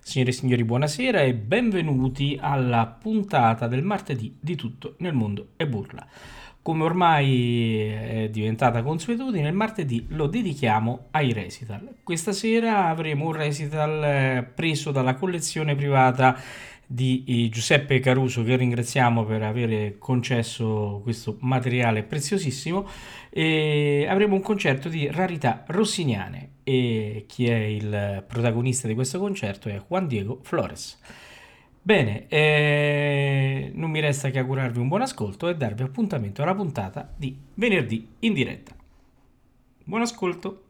Signore e signori, buonasera e benvenuti alla puntata del martedì di Tutto nel mondo è burla. Come ormai è diventata consuetudine, il martedì lo dedichiamo ai recital. Questa sera avremo un recital eh, preso dalla collezione privata di eh, Giuseppe Caruso che ringraziamo per aver concesso questo materiale preziosissimo e avremo un concerto di rarità rossiniane e chi è il protagonista di questo concerto è Juan Diego Flores. Bene, eh, non mi resta che augurarvi un buon ascolto e darvi appuntamento alla puntata di venerdì in diretta. Buon ascolto!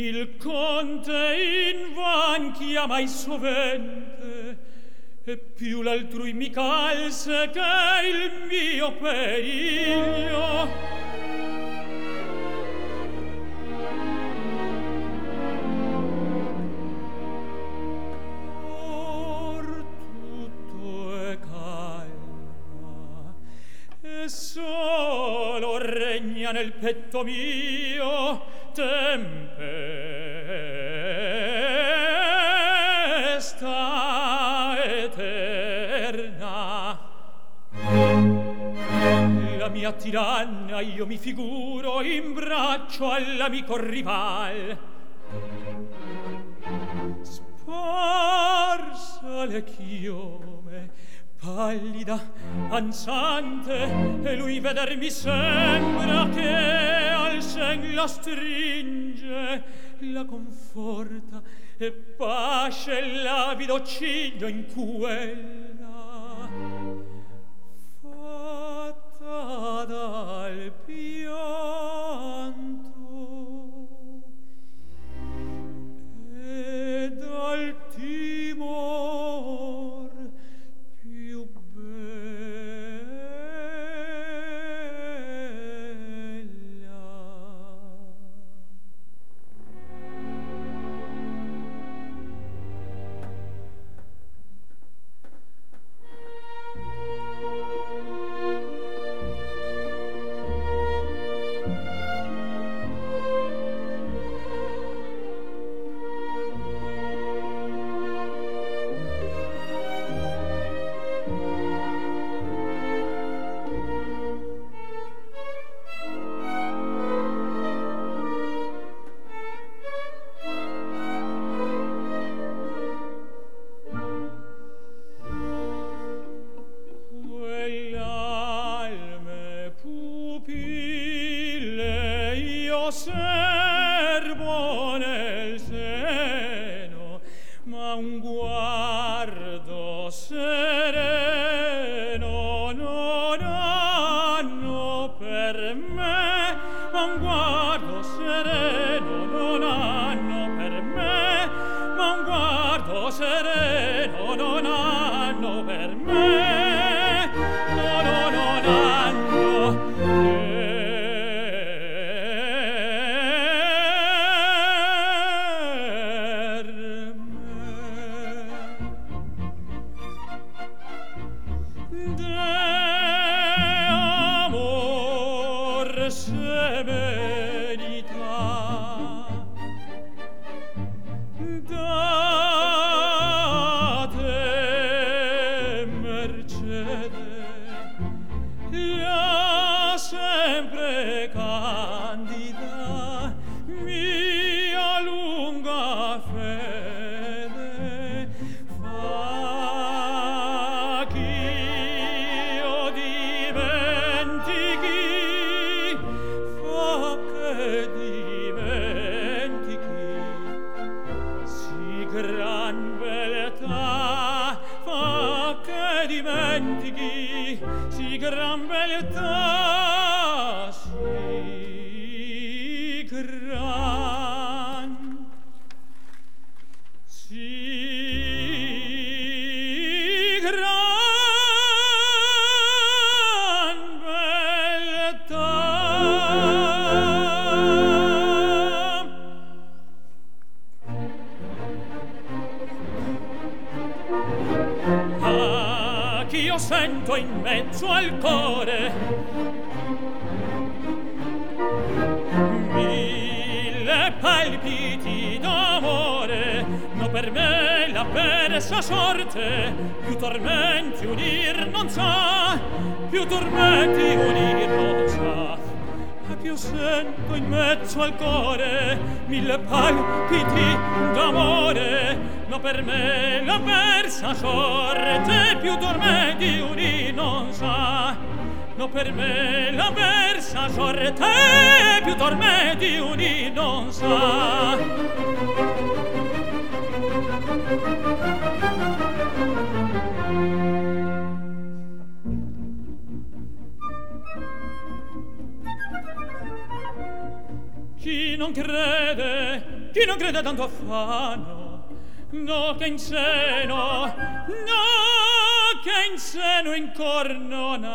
il conte in van chiamai sovente e più l'altrui mi calse che il mio periglio. Solo regna nel petto mio tempesta eterna. La mia tiranna io mi figuro in braccio all'amico rival. Sparsa le chiome pallida ansante e lui vedermi sembra che al sen la stringe la conforta e pace l'avido ciglio in quella fatta dal pianto e dal timore Ia sempre ca bacio al core. Mille palpiti d'amore no per me la persa sorte più tormenti unir non sa più tormenti unir non sa. Io sento in mezzo al core mille palpiti d'amore no per me la persa sorte più dorme di uni non sa. No per me la persa sorte più dorme di uni non sa. Chi non crede, chi non crede tanto affanno, no che in seno no che in seno incornona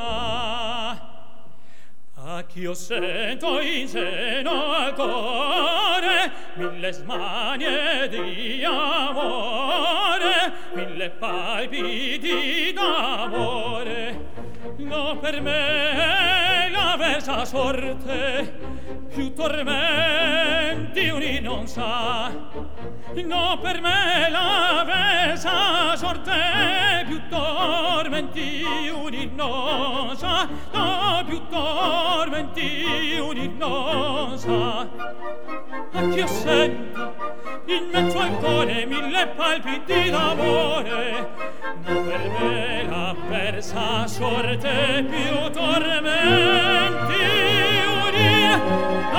a chi io sento in seno al cuore, mille smanie di amore mille palpiti d'amore. No per me la versa sorte più tormenti uni non sa. No per me la vesa sorte più tormenti uni non sa. No più tormenti uni non sa. Anch'io io sento in mezzo al cuore mille palpiti d'amore no per me la persa sorte più tormenti Yeah.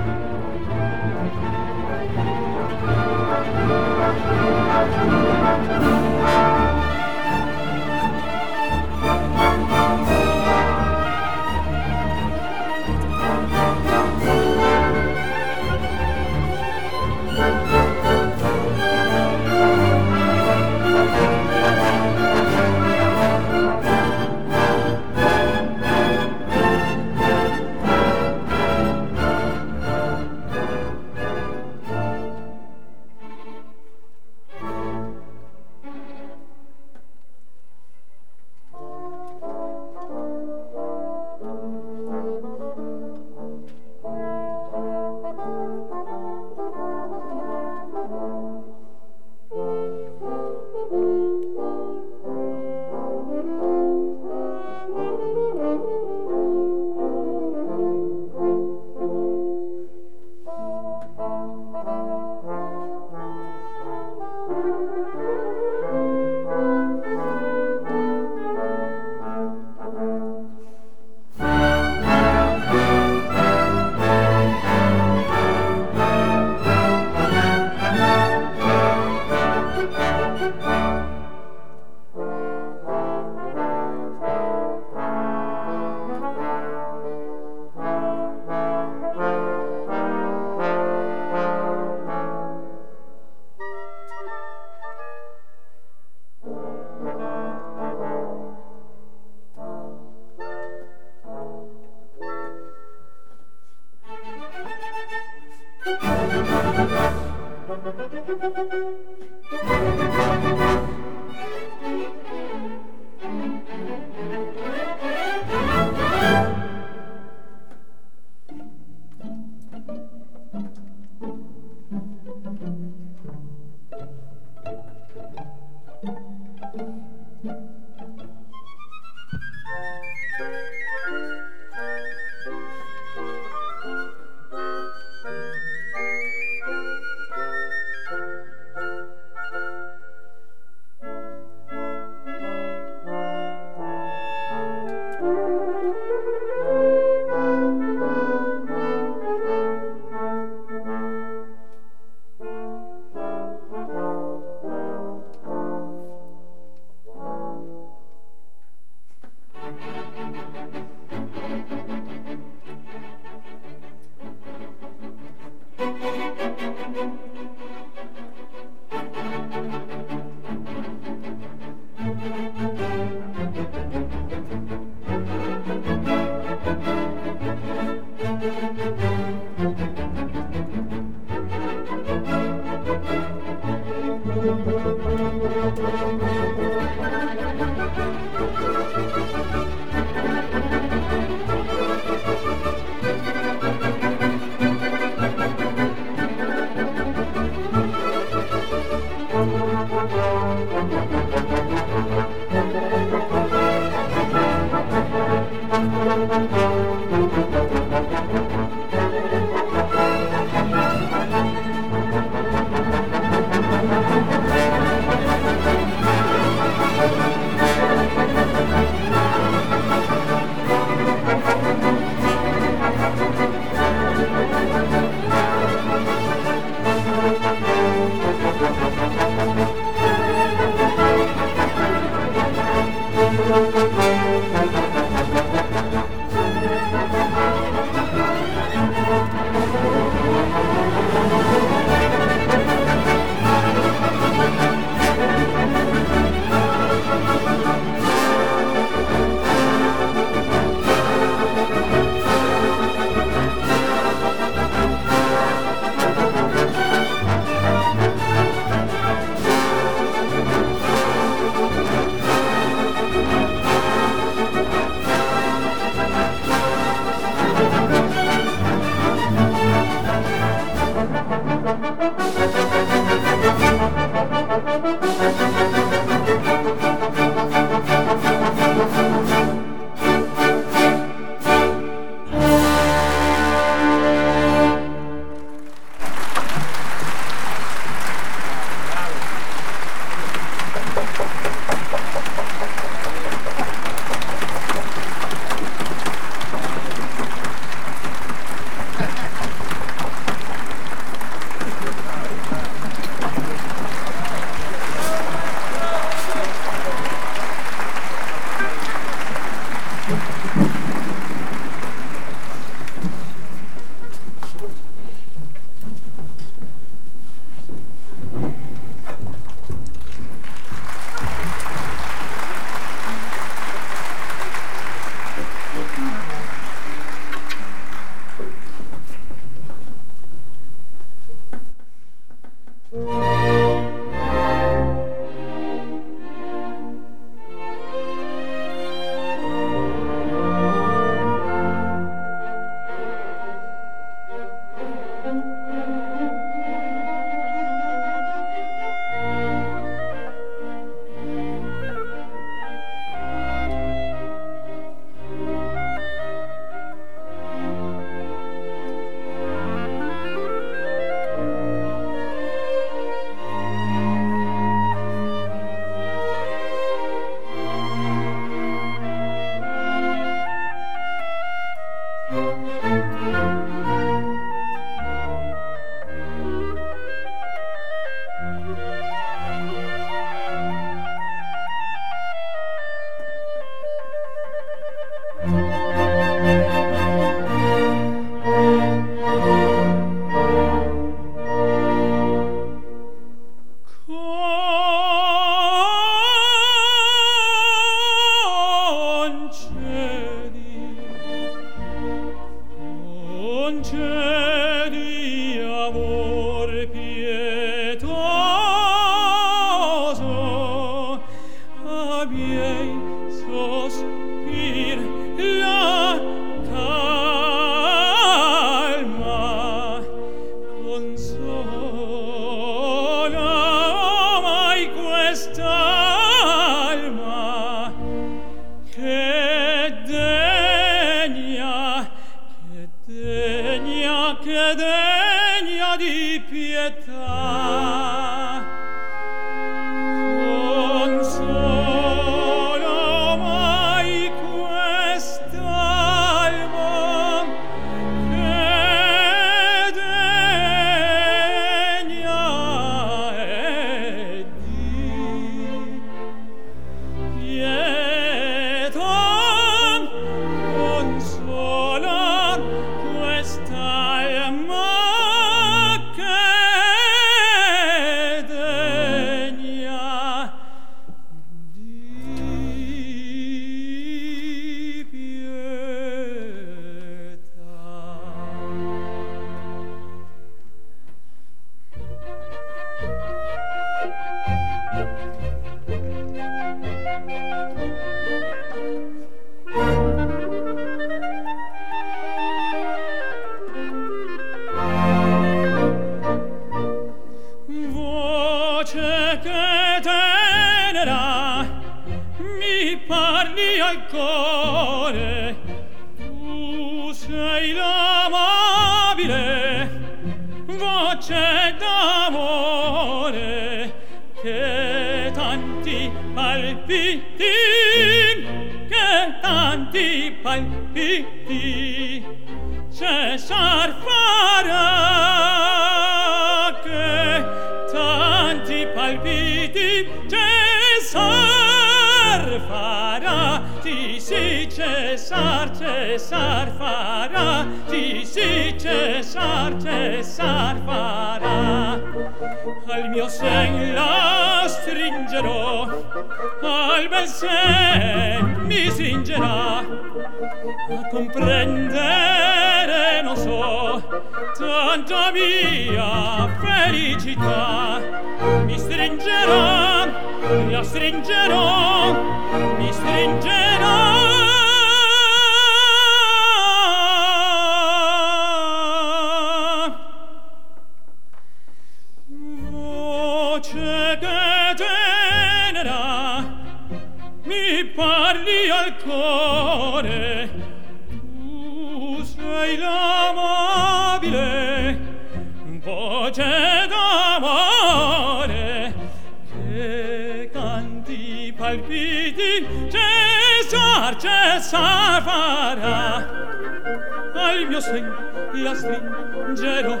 Comprendere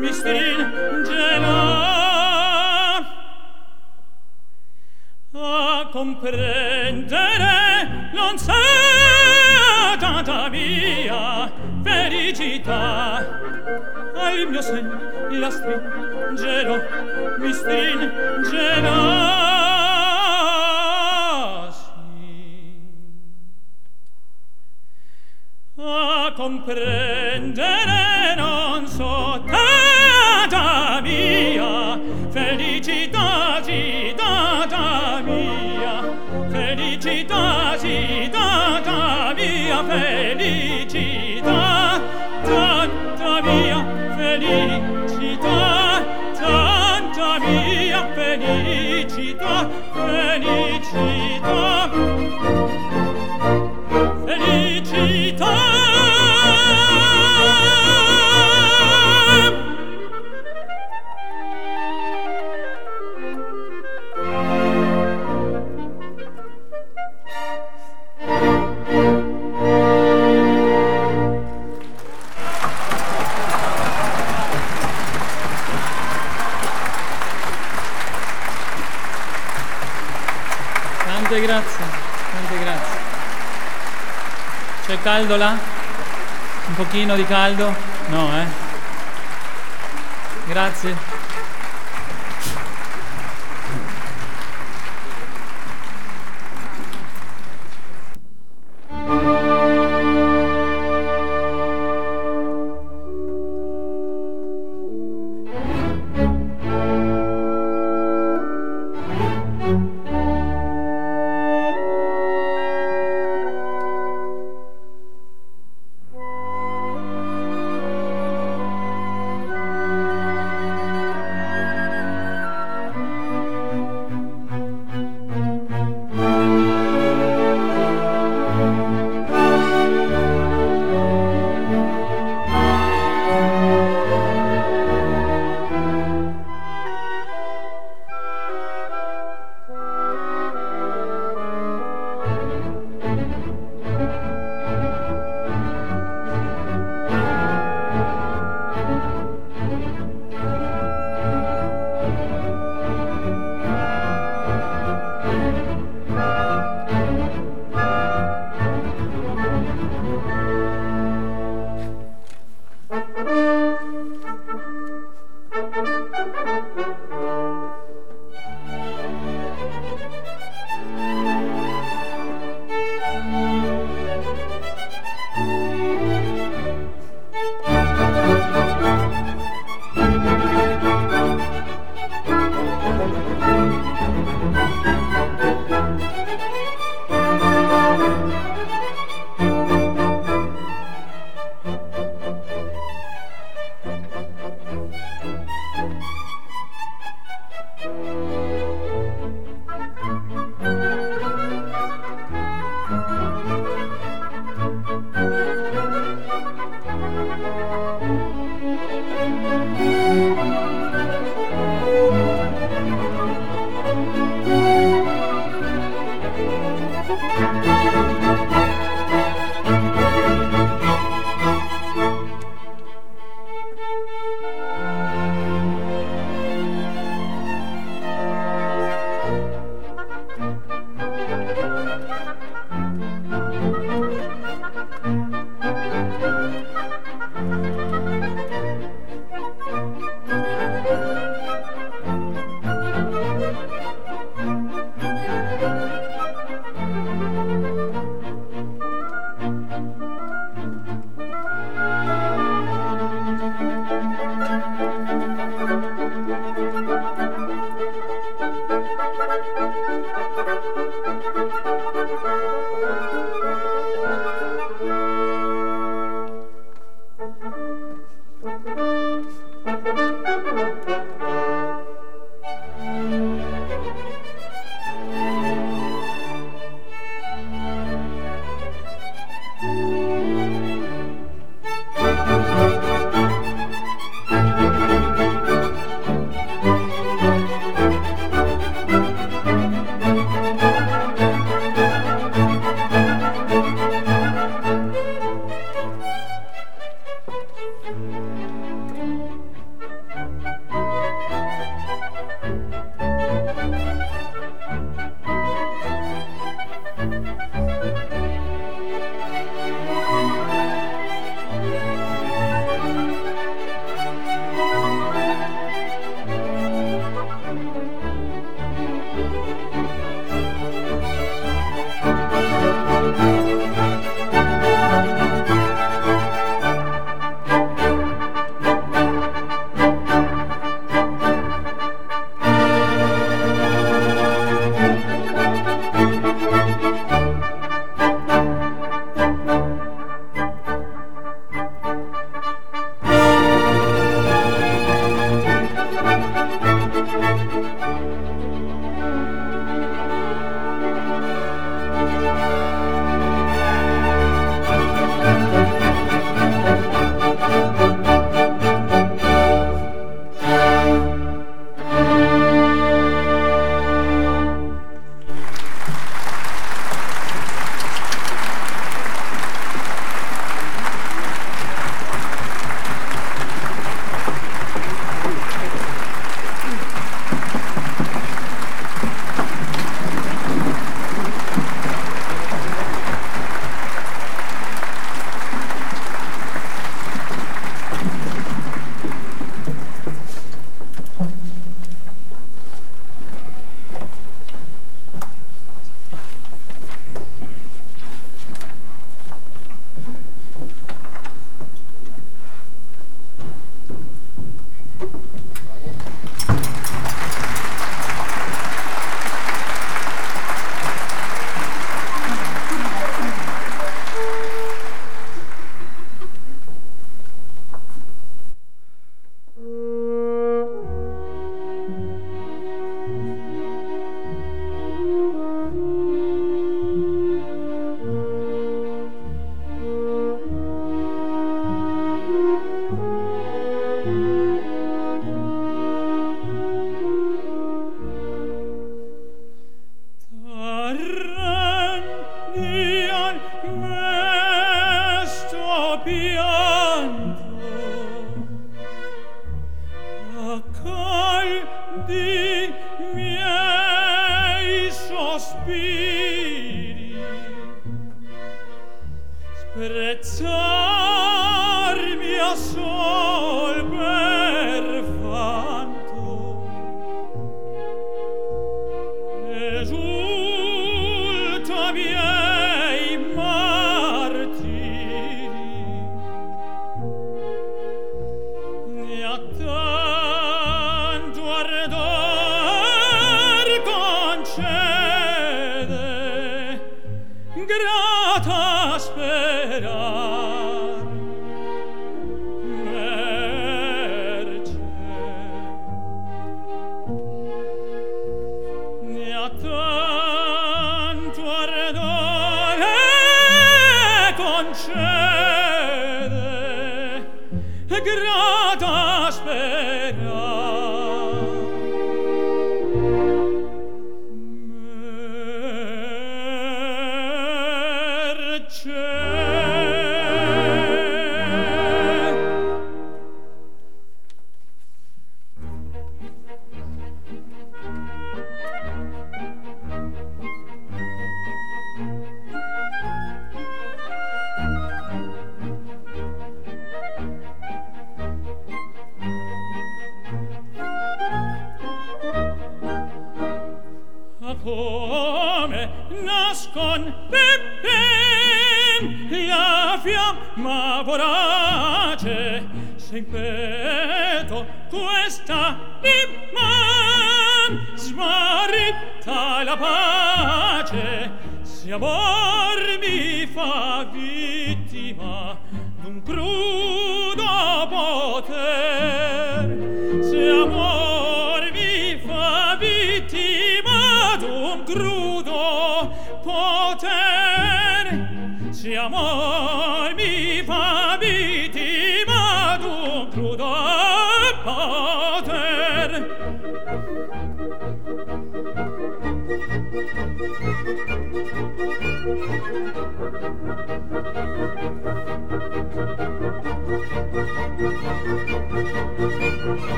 non sei Là? Un pochino di caldo? No, eh? Grazie.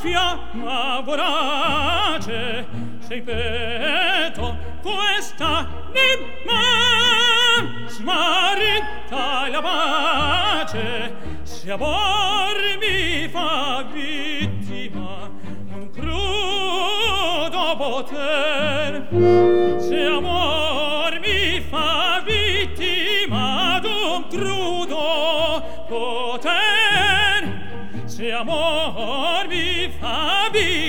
fiamma vorace sei peto questa nemma smarita la pace. Se amor mi fa vittima non crudo poter. Se amor mi fa vittima d'un crudo poter. Se amor be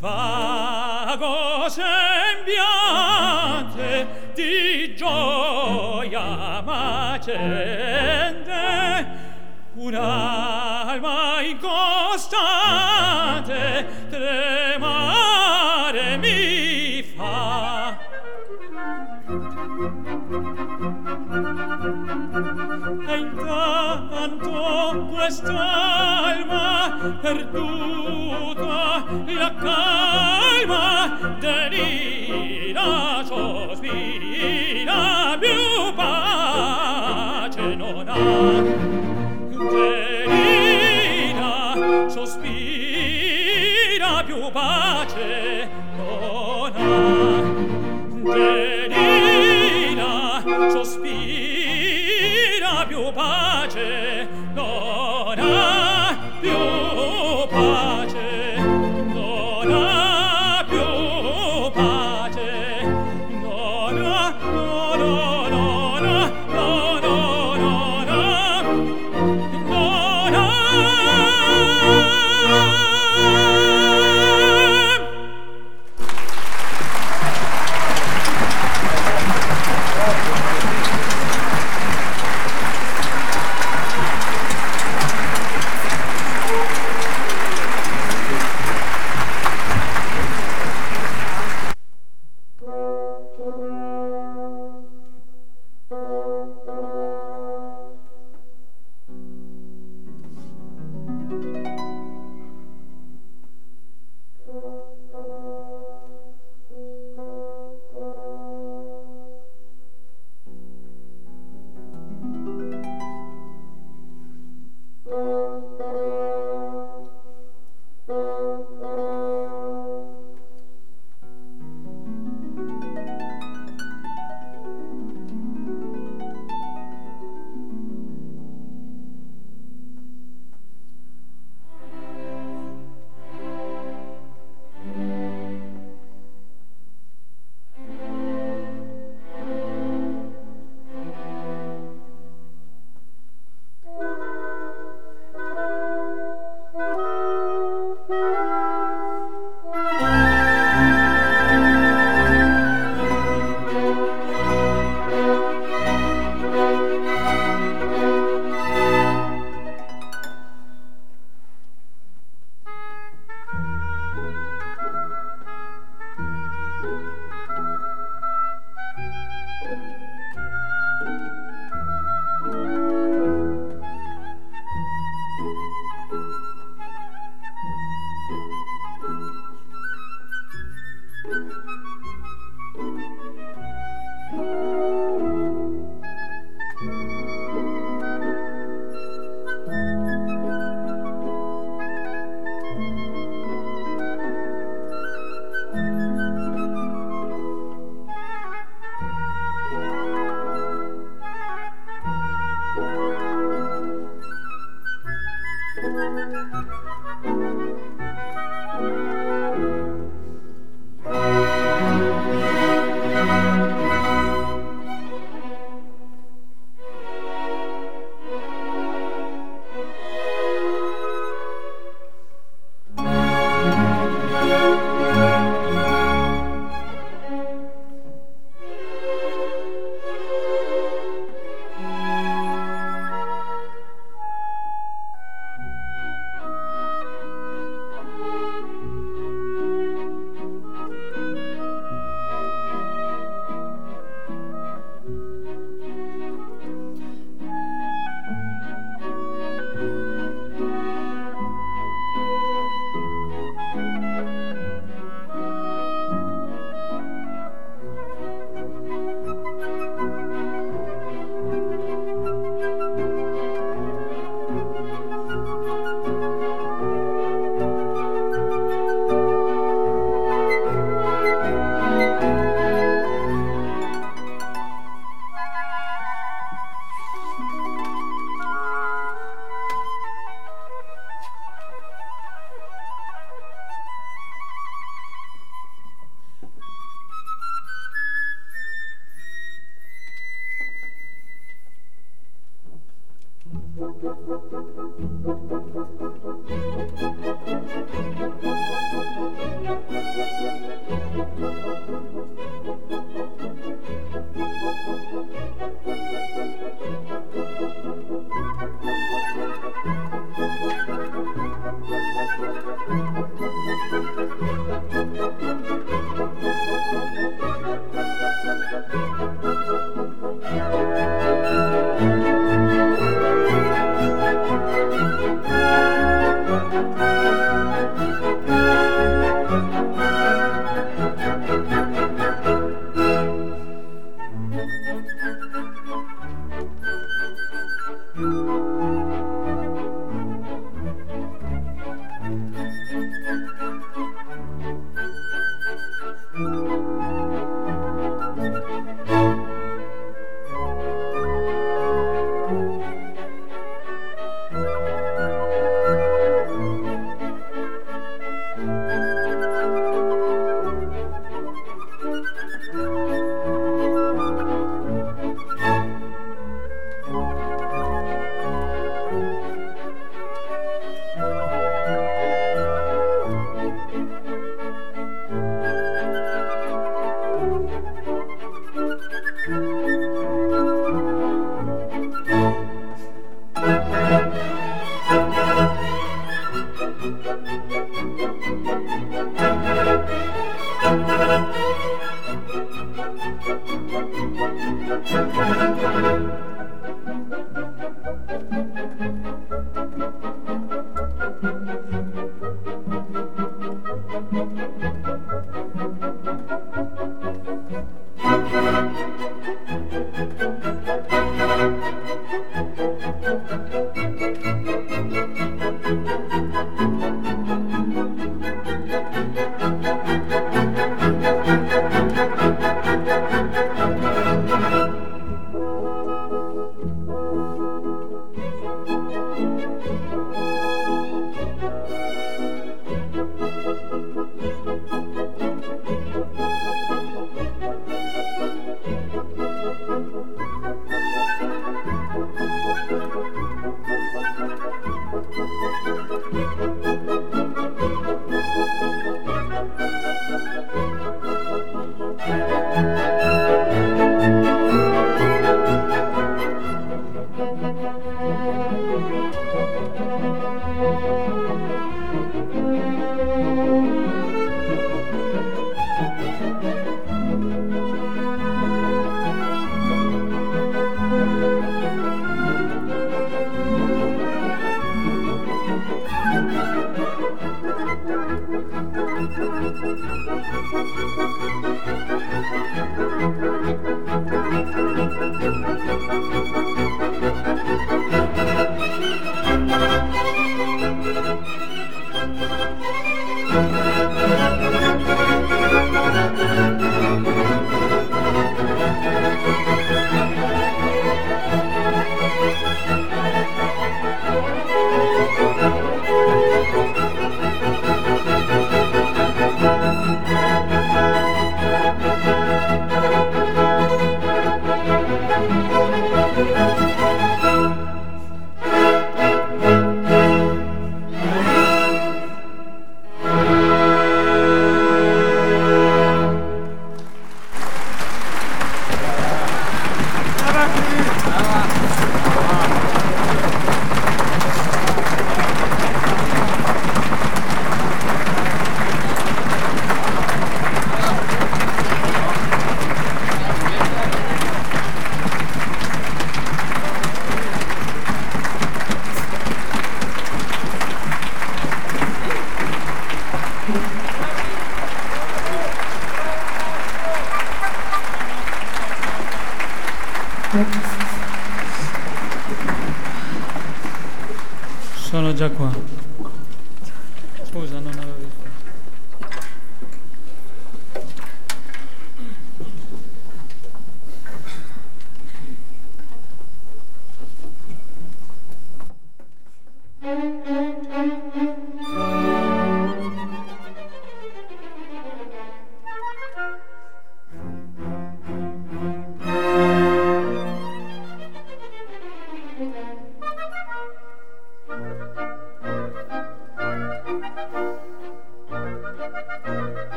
fago sembiante di gioia mater E intanto quest'alma perduta la calma delira sospira più pace non ha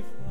mai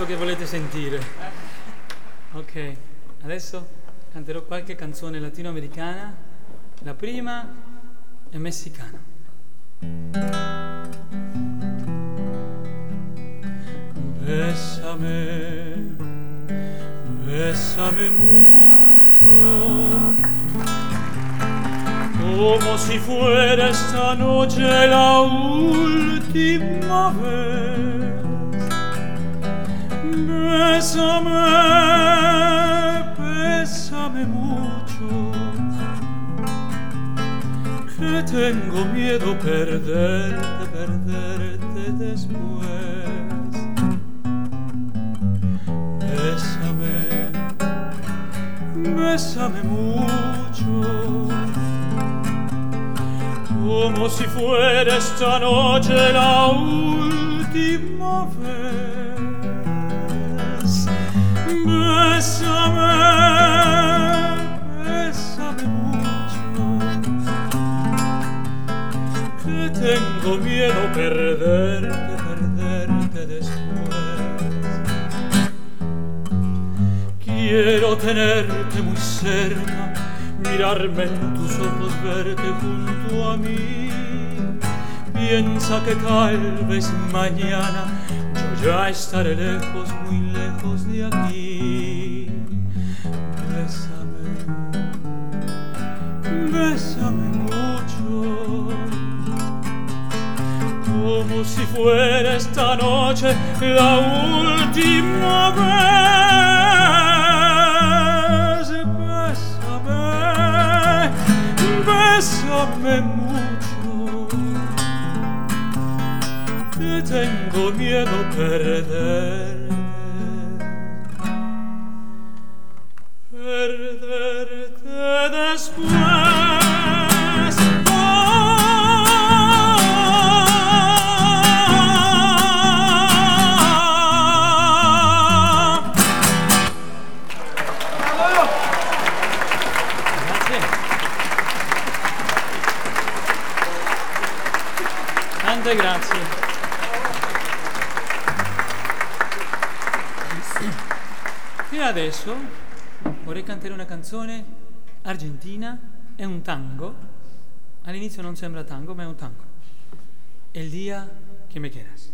questo che volete sentire. Ok, adesso canterò qualche canzone latinoamericana. La prima è messicana. Bésame, bésame mucho, como si fuera esta noche la última vez. Bésame, bésame mucho, que tengo miedo perderte, perderte después. Bésame, bésame mucho, como si fuera esta noche la última perderte, perderte después. Quiero tenerte muy cerca, mirarme en tus ojos, verte junto a mí. Piensa que tal vez mañana yo ya estaré lejos, muy lejos de aquí. Fuera esta noche la última vez. Bésame, bésame mucho, que tengo miedo perderte. Perderte después. Adesso vorrei cantare una canzone argentina, è un tango. All'inizio non sembra tango, ma è un tango. El día que me quieras.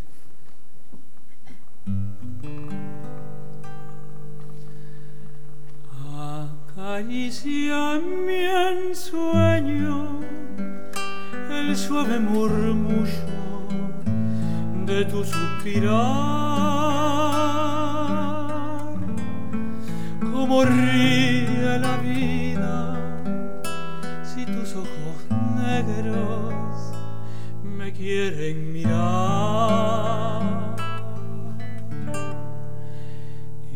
acaricia mi ensueño el suave murmullo de tu suspirar como ríe la vida si tus ojos negros me quieren mirar.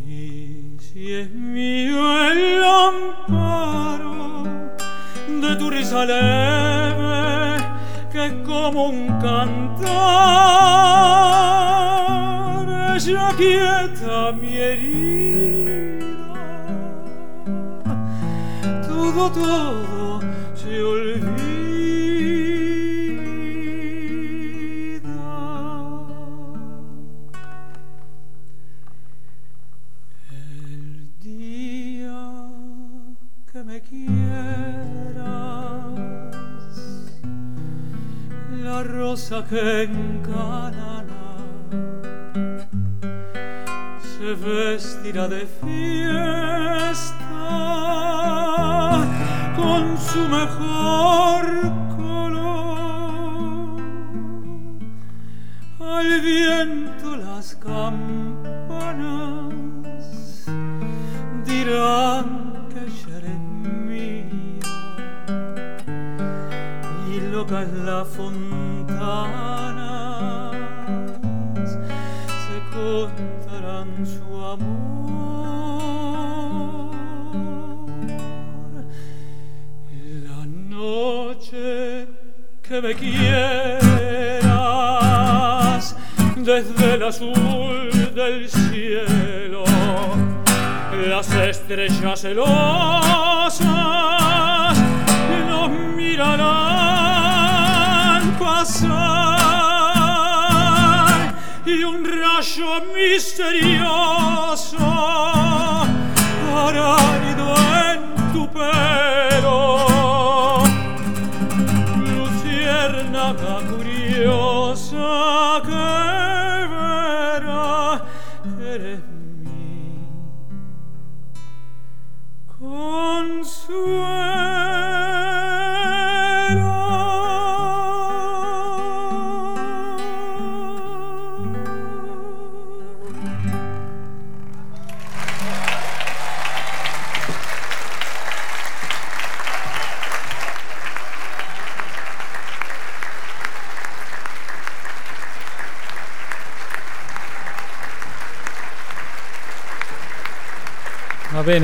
Y si es mío el amparo de tu risa leve que es como un cantar ella quieta mi herida todo se olvida. El día que me quieras, la rosa que encanana se vestirá de fiesta con su mejor color. Al viento las campanas dirán que eres mía y locas las fontanas se contarán su amor que me quieras desde el azul del cielo. Las estrellas celosas nos mirarán pasar y un rayo misterioso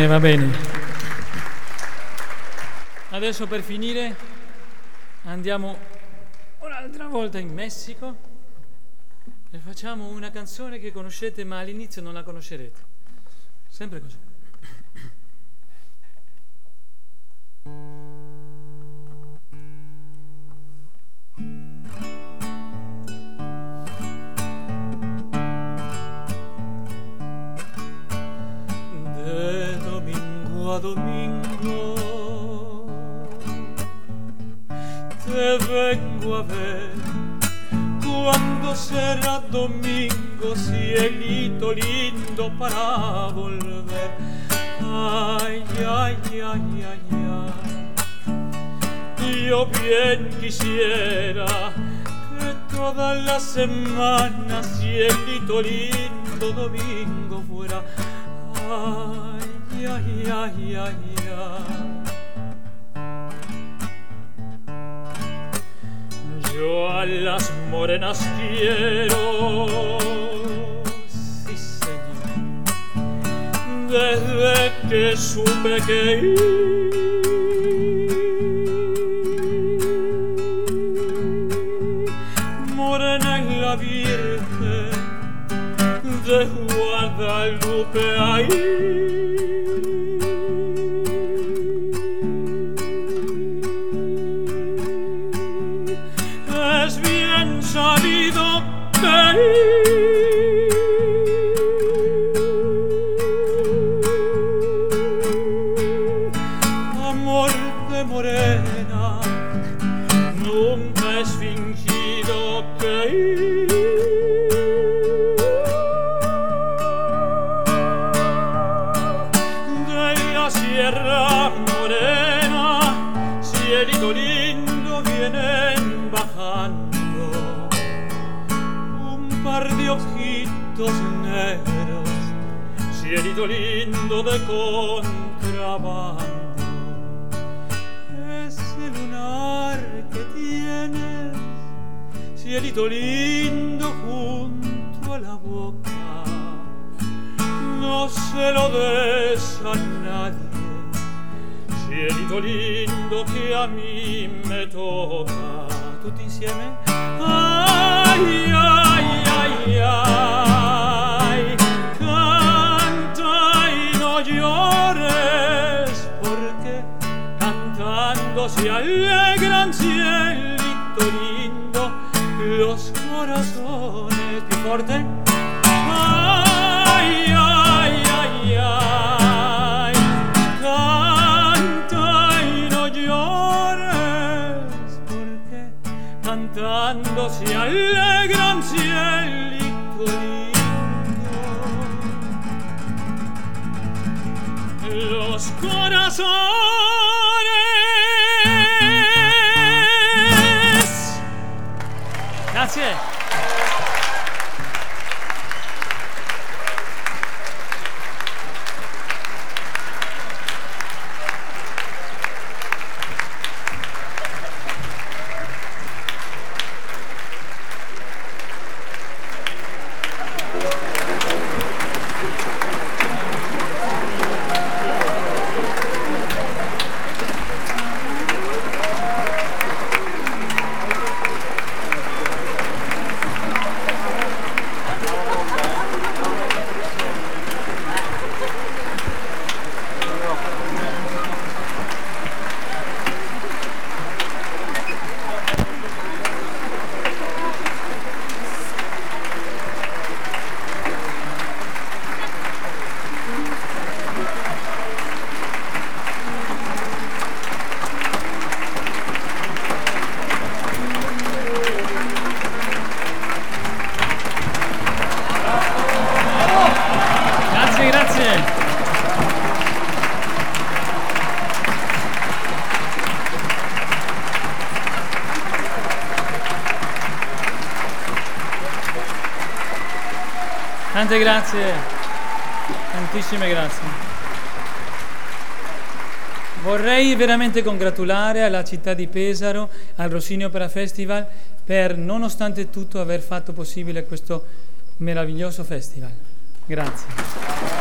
bene, va bene. Adesso per finire andiamo un'altra volta in Messico e facciamo una canzone che conoscete ma all'inizio non la conoscerete. Sempre così. A domingo. Te vengo a ver cuando será domingo cielito lindo para volver. Ay ay ay ay ay. Yo bien quisiera que toda la semana cielito lindo domingo fuera. Ay ay Yo a las morenas quiero, sí señor, desde que supe que Virgen de Guadalupe ahí. pañuelitos negros, cielito lindo de contrabando. Ese lunar que tienes, cielito lindo junto a la boca, no se lo des a nadie. Cielito lindo que a mí me toca, tú te ay, ay, ay, ay. alegran cielito lindo los corazones que fuerte ay ay ay ay canta y no llores porque cantando se alegra. grazie, tantissime grazie. Vorrei veramente congratulare alla città di Pesaro, al Rossini Opera Festival, per nonostante tutto aver fatto possibile questo meraviglioso festival. Grazie.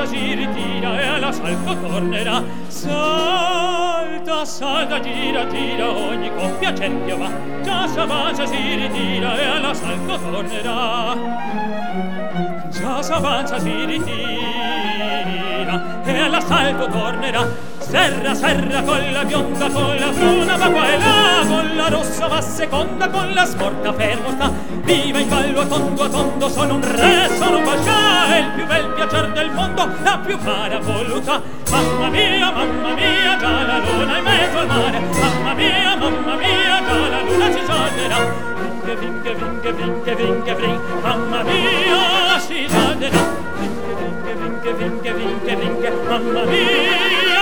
già si ritira e all'assalto tornerà. Salta salta gira gira ogni compiacente va. Già s'avanza si ritira e all'assalto tornerà. Già s'avanza si ritira e all'assalto tornerà. Serra serra con la bionda con la bruna va qua e là con la rossa va seconda con la sporca fermo sta viva in ballo a tondo a tondo sono un re sono un pascià è il più bel piacer del mondo la più cara voluta. Mamma mia mamma mia già la luna in mezzo al mare. Mamma mia mamma mia già la luna si salderà vinche vinche vinche vinche vinche vinche mamma mia si salderà vinche vinche vinche vinche vinche mamma mia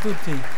tutti.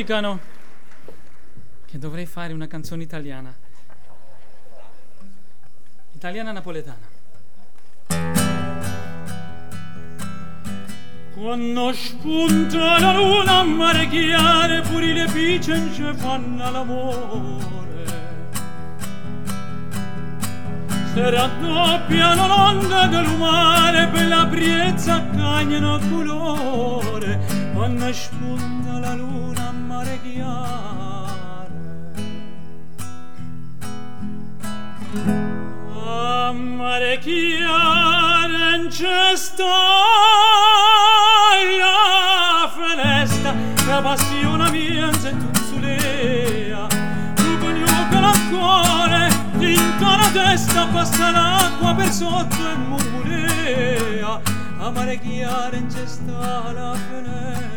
Mi indicano che dovrei fare una canzone italiana. Italiana napoletana. Quando spunta la luna a mare chiare, pure le picce fanno l'amore. Se raddoppiano l'onda del mare per la briezza cagnano colore, quando spunta la luna a mare chiare. A mare chiare in cesta la fenesta, la passione mia se tu sulea, tu coniuga cuore, tinta la testa, passa l'acqua per sotto e murmurea, a mare chiare in cesta la finestra.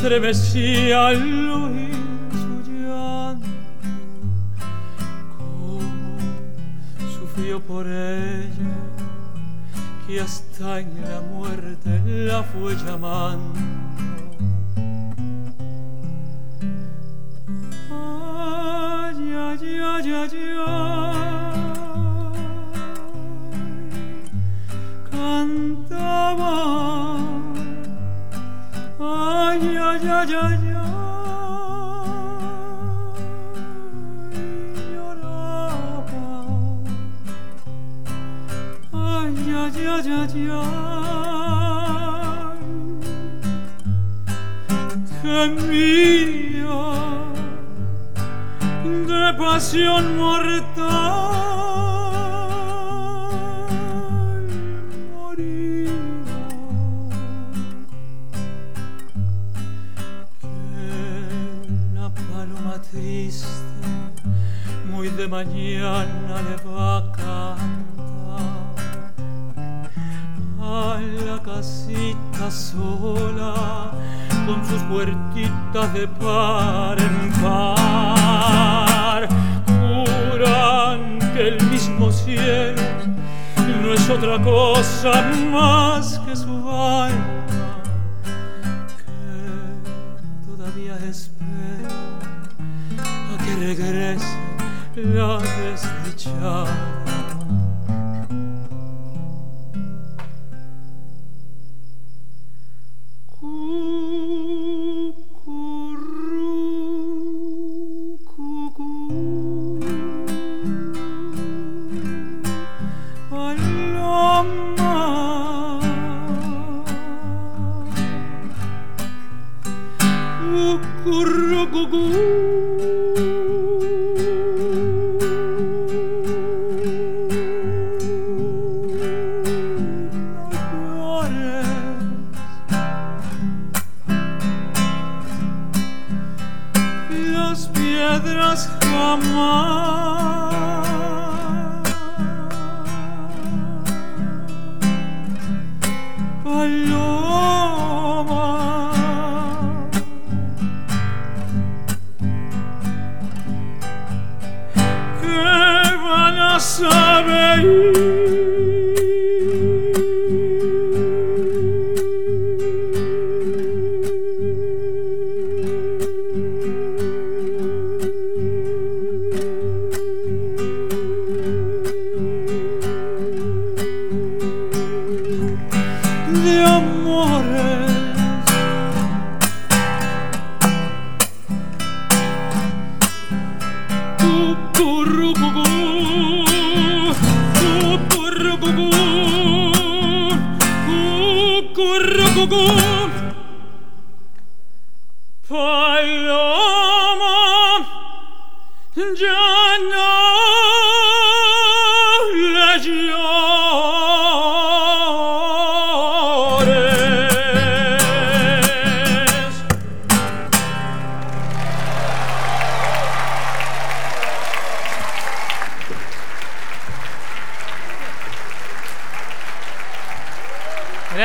Estremecía al oír su llanto. Cómo sufrió por ella, que hasta en la muerte la fue llamando.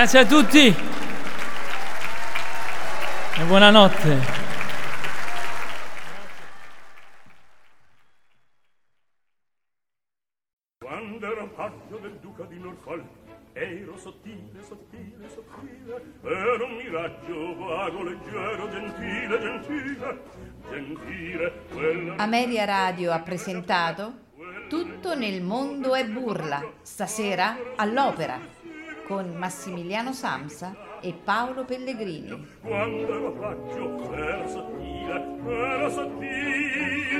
Grazie a tutti. E buonanotte. Quando ero paggio del duca di Norfolk Ero sottile, sottile, sottile Ero un miraggio vago, leggero, gentile, gentile Gentile, quella Ameria Radio ha presentato Tutto nel mondo è burla, stasera all'opera, con Massimiliano Samsa e Paolo Pellegrini. Quando ero paggio, ero sottile, ero sottile